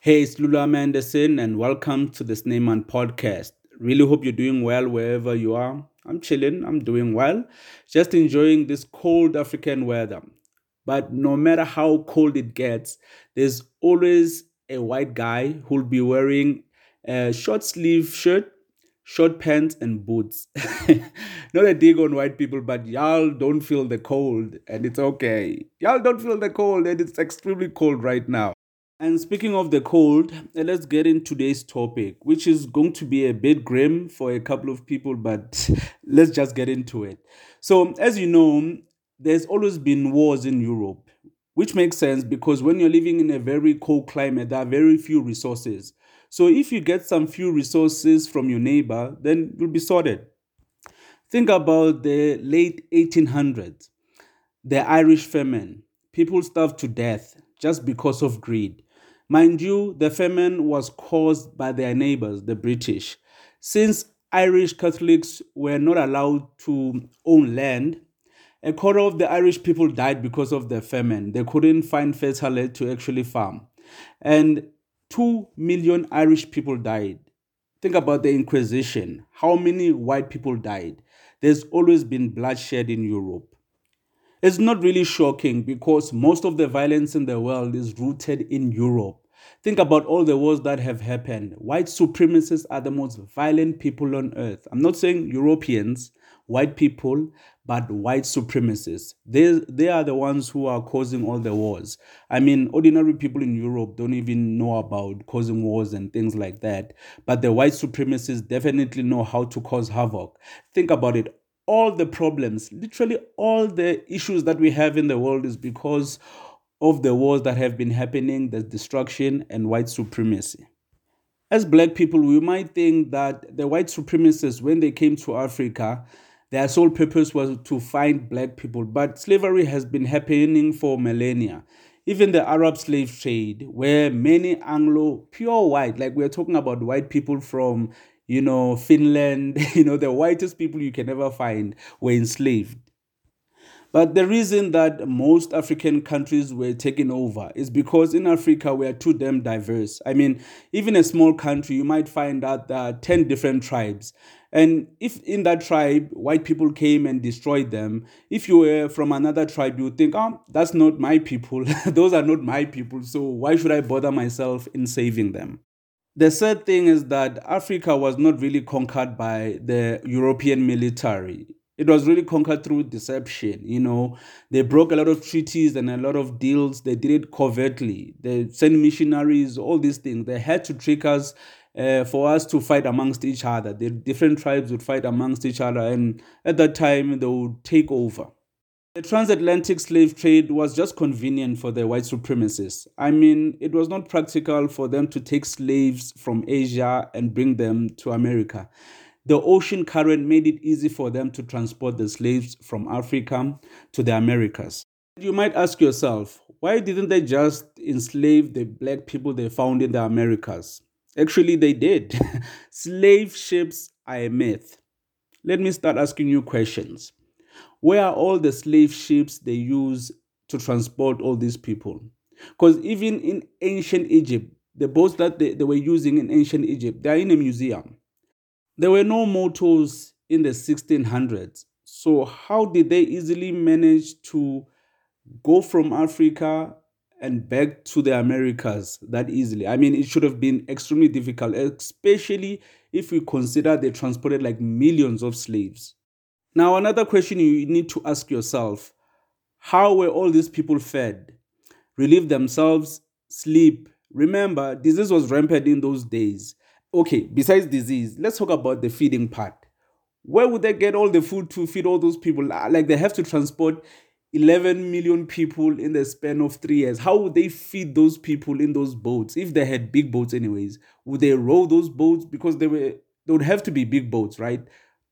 Hey, it's Lula Anderson, and welcome to the Sneyman podcast. Really hope you're doing well wherever you are. I'm chilling, I'm doing well, just enjoying this cold African weather. But no matter how cold it gets, there's always a white guy who'll be wearing a short sleeve shirt, short pants, and boots. Not a dig on white people, but y'all don't feel the cold, and it's okay. Y'all don't feel the cold, and it's extremely cold right now. And speaking of the cold, uh, let's get into today's topic, which is going to be a bit grim for a couple of people, but let's just get into it. So, as you know, there's always been wars in Europe, which makes sense because when you're living in a very cold climate, there are very few resources. So, if you get some few resources from your neighbor, then you'll be sorted. Think about the late 1800s, the Irish famine. People starved to death just because of greed. Mind you, the famine was caused by their neighbors, the British. Since Irish Catholics were not allowed to own land, a quarter of the Irish people died because of the famine. They couldn't find fertile land to actually farm. And 2 million Irish people died. Think about the Inquisition. How many white people died? There's always been bloodshed in Europe. It's not really shocking because most of the violence in the world is rooted in Europe. Think about all the wars that have happened. White supremacists are the most violent people on earth. I'm not saying Europeans, white people, but white supremacists. They, they are the ones who are causing all the wars. I mean, ordinary people in Europe don't even know about causing wars and things like that. But the white supremacists definitely know how to cause havoc. Think about it all the problems, literally all the issues that we have in the world is because of the wars that have been happening, the destruction, and white supremacy. As black people, we might think that the white supremacists, when they came to Africa, their sole purpose was to find black people. But slavery has been happening for millennia. Even the Arab slave trade, where many Anglo, pure white, like we're talking about white people from you know, Finland, you know, the whitest people you can ever find were enslaved. But the reason that most African countries were taken over is because in Africa we are too damn diverse. I mean, even a small country, you might find that there are 10 different tribes. And if in that tribe white people came and destroyed them, if you were from another tribe, you would think, oh, that's not my people. Those are not my people. So why should I bother myself in saving them? The sad thing is that Africa was not really conquered by the European military. It was really conquered through deception. You know, they broke a lot of treaties and a lot of deals. They did it covertly. They sent missionaries, all these things. They had to trick us uh, for us to fight amongst each other. The different tribes would fight amongst each other, and at that time, they would take over. The transatlantic slave trade was just convenient for the white supremacists. I mean, it was not practical for them to take slaves from Asia and bring them to America. The ocean current made it easy for them to transport the slaves from Africa to the Americas. You might ask yourself, why didn't they just enslave the black people they found in the Americas? Actually, they did. Slave ships are a myth. Let me start asking you questions. Where are all the slave ships they use to transport all these people? Because even in ancient Egypt, the boats that they, they were using in ancient Egypt, they are in a museum. There were no motors in the 1600s. So, how did they easily manage to go from Africa and back to the Americas that easily? I mean, it should have been extremely difficult, especially if we consider they transported like millions of slaves. Now, another question you need to ask yourself how were all these people fed? Relieve themselves, sleep. Remember, disease was rampant in those days. Okay, besides disease, let's talk about the feeding part. Where would they get all the food to feed all those people? Ah, like they have to transport 11 million people in the span of three years. How would they feed those people in those boats? If they had big boats, anyways, would they row those boats? Because they were, they would have to be big boats, right?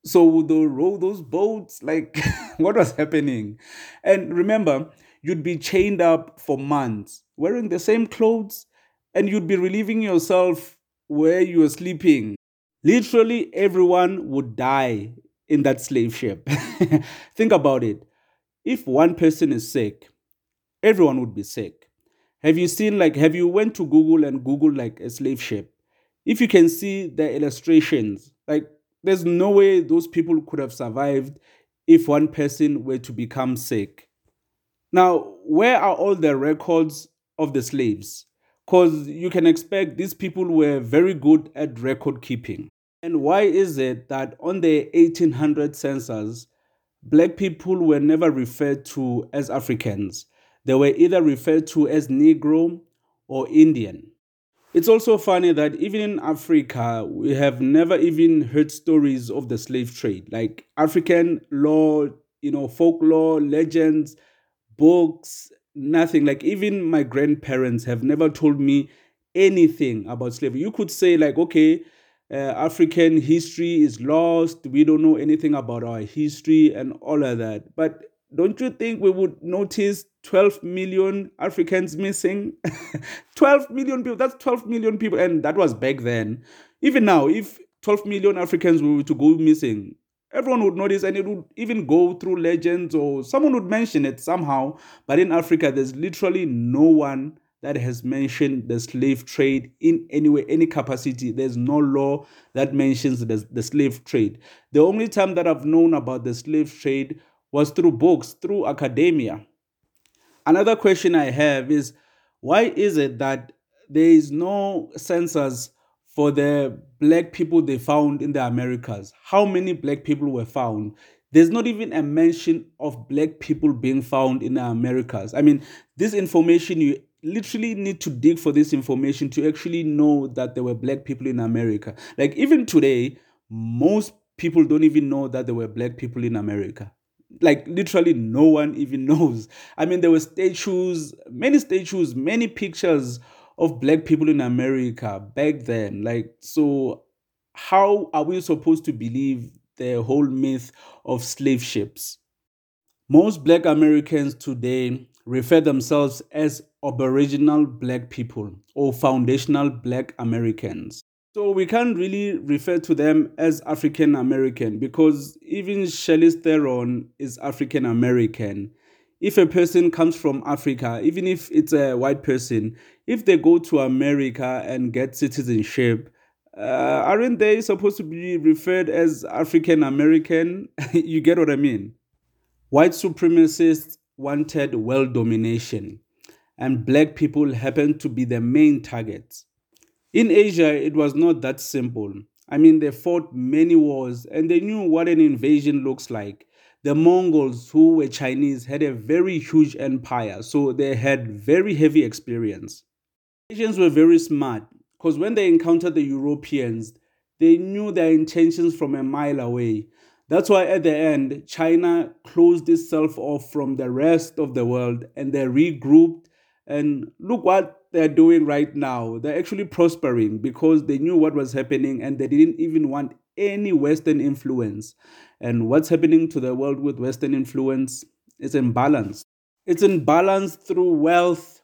So they row those boats. Like, what was happening? And remember, you'd be chained up for months, wearing the same clothes, and you'd be relieving yourself where you were sleeping. Literally, everyone would die in that slave ship. Think about it. If one person is sick, everyone would be sick. have you seen like have you went to Google and Google like a slave ship? If you can see the illustrations, like there's no way those people could have survived if one person were to become sick. Now, where are all the records of the slaves? Because you can expect these people were very good at record keeping. And why is it that on the 1800 census, black people were never referred to as Africans? They were either referred to as Negro or Indian. It's also funny that even in Africa, we have never even heard stories of the slave trade. Like African lore, you know, folklore, legends, books, nothing. Like even my grandparents have never told me anything about slavery. You could say, like, okay, uh, African history is lost. We don't know anything about our history and all of that. But don't you think we would notice 12 million Africans missing? 12 million people, that's 12 million people. And that was back then. Even now, if 12 million Africans were to go missing, everyone would notice and it would even go through legends or someone would mention it somehow. But in Africa, there's literally no one that has mentioned the slave trade in any way, any capacity. There's no law that mentions the, the slave trade. The only time that I've known about the slave trade was through books, through academia. Another question I have is why is it that there is no census for the black people they found in the Americas? How many black people were found? There's not even a mention of black people being found in the Americas. I mean, this information you literally need to dig for this information to actually know that there were black people in America. Like even today, most people don't even know that there were black people in America. Like literally no one even knows. I mean, there were statues, many statues, many pictures of black people in America back then. Like, so how are we supposed to believe the whole myth of slave ships? Most black Americans today refer themselves as Aboriginal black people or foundational black Americans. So we can't really refer to them as African American because even Charlize Theron is African American. If a person comes from Africa, even if it's a white person, if they go to America and get citizenship, uh, aren't they supposed to be referred as African American? you get what I mean? White supremacists wanted world domination, and black people happened to be the main targets. In Asia, it was not that simple. I mean, they fought many wars and they knew what an invasion looks like. The Mongols, who were Chinese, had a very huge empire, so they had very heavy experience. Asians were very smart because when they encountered the Europeans, they knew their intentions from a mile away. That's why at the end, China closed itself off from the rest of the world and they regrouped. And look what they're doing right now. They're actually prospering because they knew what was happening and they didn't even want any Western influence. And what's happening to the world with Western influence is imbalance. It's imbalance through wealth,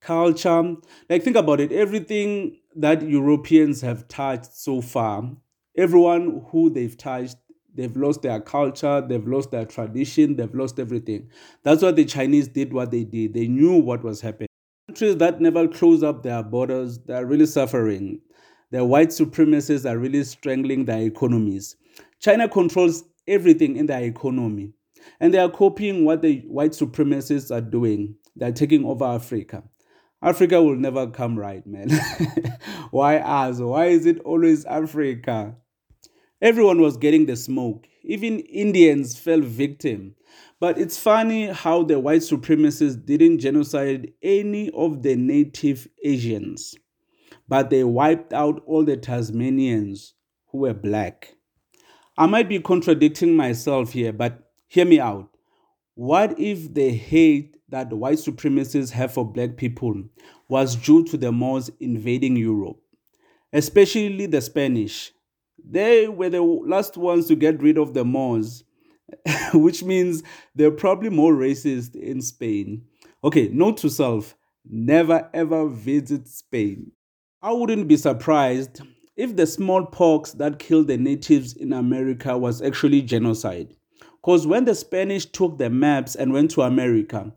culture. Like, think about it everything that Europeans have touched so far, everyone who they've touched They've lost their culture, they've lost their tradition, they've lost everything. That's why the Chinese did what they did. They knew what was happening. Countries that never close up their borders, they're really suffering. The white supremacists are really strangling their economies. China controls everything in their economy. And they are copying what the white supremacists are doing. They're taking over Africa. Africa will never come right, man. Why us? Why is it always Africa? Everyone was getting the smoke. Even Indians fell victim. But it's funny how the white supremacists didn't genocide any of the native Asians, but they wiped out all the Tasmanians who were black. I might be contradicting myself here, but hear me out. What if the hate that white supremacists have for black people was due to the Moors invading Europe, especially the Spanish? They were the last ones to get rid of the Moors, which means they're probably more racist in Spain. Okay, note to self never ever visit Spain. I wouldn't be surprised if the smallpox that killed the natives in America was actually genocide. Because when the Spanish took the maps and went to America,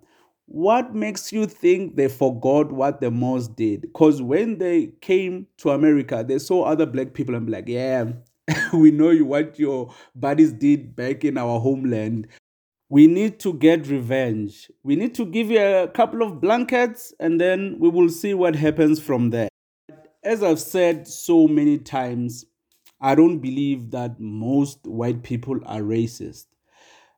what makes you think they forgot what the Moors did? Because when they came to America, they saw other black people and be like, yeah, we know you what your buddies did back in our homeland. We need to get revenge. We need to give you a couple of blankets and then we will see what happens from there. As I've said so many times, I don't believe that most white people are racist.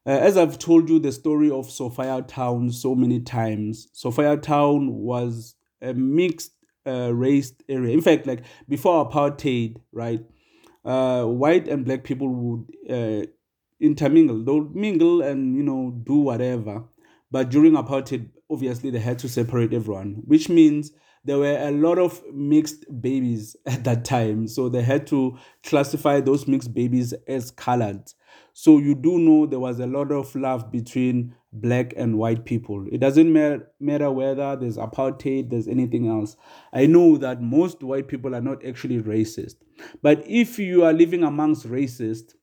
Uh, as I've told you the story of Sophiatown so many times, Sophiatown was a mixed uh, race area. In fact, like before apartheid, right, uh, white and black people would uh, intermingle. They would mingle and you know do whatever. But during apartheid, obviously they had to separate everyone, which means there were a lot of mixed babies at that time. So they had to classify those mixed babies as colored. So you do know there was a lot of love between black and white people. It doesn't matter, whether there's apartheid, there's anything else. I know that most white people are not actually racist. But if you are living amongst racists,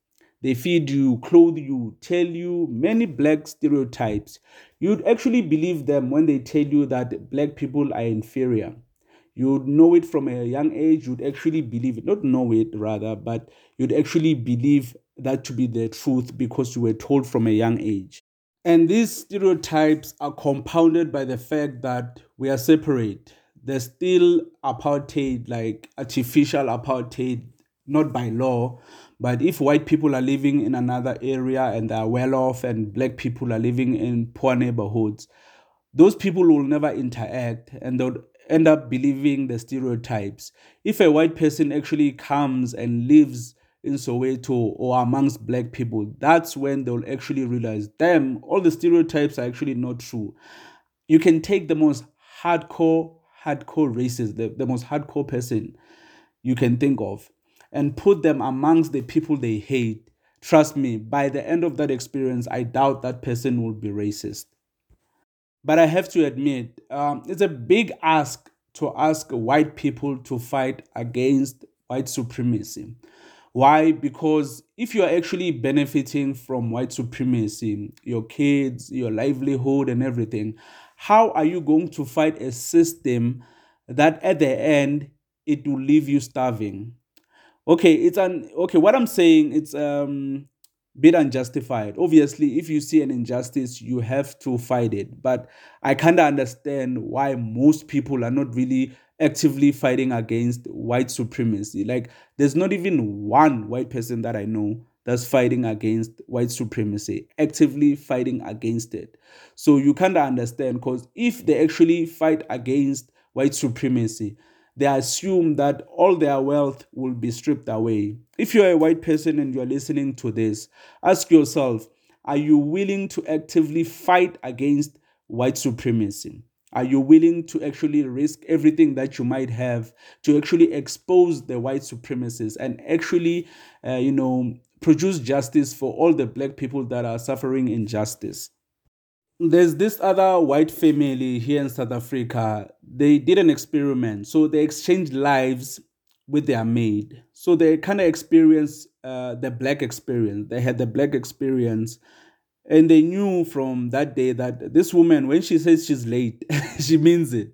they feed you, clothe you, tell you many black stereotypes. You'd actually believe them when they tell you that black people are inferior. You'd know it from a young age you'd actually believe it not know it rather but you'd actually believe that to be the truth because you were told from a young age. And these stereotypes are compounded by the fact that we are separate. There's still apartheid like artificial apartheid not by law but if white people are living in another area and they are well off and black people are living in poor neighborhoods those people will never interact and they'll end up believing the stereotypes. If a white person actually comes and lives in Soweto or amongst black people, that's when they'll actually realize, damn, all the stereotypes are actually not true. You can take the most hardcore, hardcore racist, the, the most hardcore person you can think of, and put them amongst the people they hate. Trust me, by the end of that experience, I doubt that person will be racist. But I have to admit, um, it's a big ask to ask white people to fight against white supremacy. Why? Because if you are actually benefiting from white supremacy, your kids, your livelihood, and everything, how are you going to fight a system that at the end it will leave you starving? Okay, it's an okay. What I'm saying, it's um bit unjustified. Obviously, if you see an injustice, you have to fight it. But I kind of understand why most people are not really actively fighting against white supremacy. Like, there's not even one white person that I know that's fighting against white supremacy, actively fighting against it. So you kind of understand because if they actually fight against white supremacy, they assume that all their wealth will be stripped away. If you're a white person and you're listening to this, ask yourself are you willing to actively fight against white supremacy? Are you willing to actually risk everything that you might have to actually expose the white supremacists and actually, uh, you know, produce justice for all the black people that are suffering injustice? There's this other white family here in South Africa. They did an experiment. So they exchanged lives with their maid. So they kind of experienced uh, the black experience. They had the black experience. And they knew from that day that this woman, when she says she's late, she means it.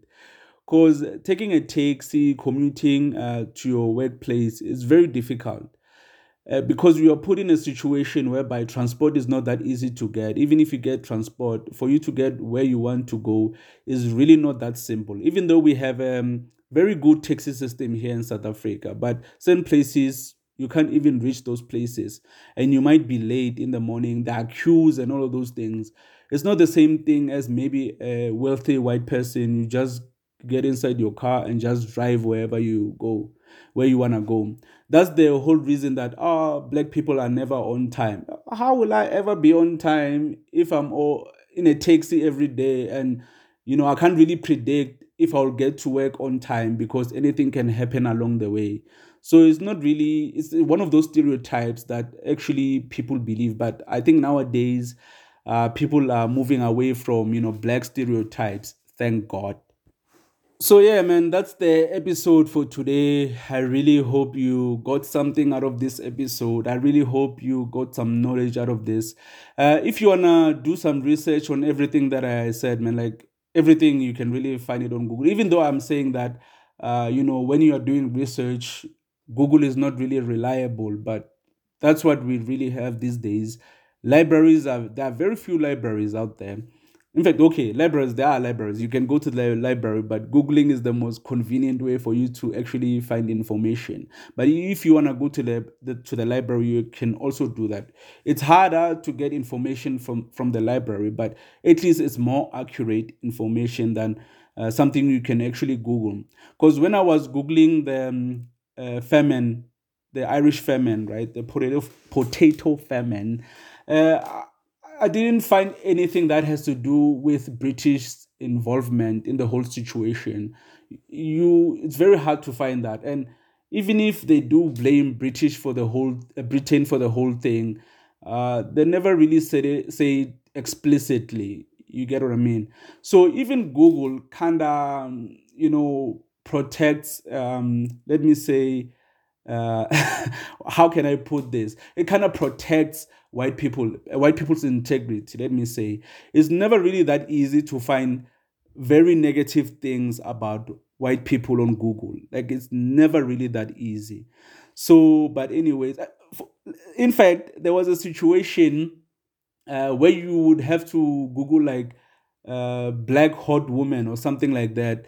Because taking a taxi, commuting uh, to your workplace is very difficult uh, because we are put in a situation whereby transport is not that easy to get. Even if you get transport, for you to get where you want to go is really not that simple. Even though we have a um, very good taxi system here in South Africa, but certain places you can't even reach those places, and you might be late in the morning. There are queues and all of those things. It's not the same thing as maybe a wealthy white person. You just get inside your car and just drive wherever you go where you want to go. That's the whole reason that oh, black people are never on time. How will I ever be on time if I'm all in a taxi every day and you know I can't really predict if I'll get to work on time because anything can happen along the way. So it's not really it's one of those stereotypes that actually people believe. But I think nowadays uh, people are moving away from you know black stereotypes. Thank God. So, yeah, man, that's the episode for today. I really hope you got something out of this episode. I really hope you got some knowledge out of this. Uh, if you want to do some research on everything that I said, man, like everything, you can really find it on Google. Even though I'm saying that, uh, you know, when you are doing research, Google is not really reliable, but that's what we really have these days. Libraries are, there are very few libraries out there in fact, okay, libraries, there are libraries. You can go to the library, but Googling is the most convenient way for you to actually find information. But if you want to go to the, the, to the library, you can also do that. It's harder to get information from, from the library, but at least it's more accurate information than uh, something you can actually Google. Because when I was Googling the um, uh, famine, the Irish famine, right, the potato, potato famine, uh, I didn't find anything that has to do with British involvement in the whole situation. You, it's very hard to find that, and even if they do blame British for the whole uh, Britain for the whole thing, uh, they never really said it say it explicitly. You get what I mean? So even Google kinda um, you know protects. Um, let me say, uh, how can I put this? It kind of protects white people, white people's integrity, let me say, it's never really that easy to find very negative things about white people on Google. Like it's never really that easy. So, but anyways, uh, in fact, there was a situation uh, where you would have to Google like uh, black hot woman or something like that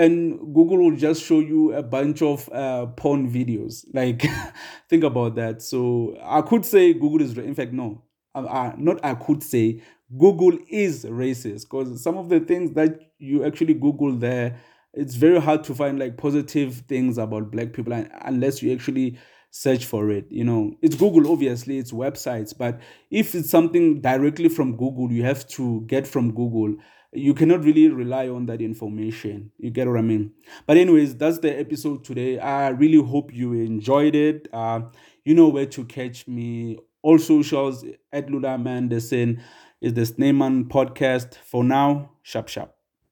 and google will just show you a bunch of uh, porn videos. Like think about that. So i could say google is in fact no. Uh, uh, not i could say google is racist. Because some of the things that you actually google there it's very hard to find like positive things about black people unless you actually search for it you know. It's google obviously it's websites but if it's something directly from google you have to get from google you cannot really rely on that information. You get what I mean? But anyways, that's the episode today. I really hope you enjoyed it. Uh, you know where to catch me. All socials at Lula Manderson is the Sneeman podcast. For now, sharp sharp.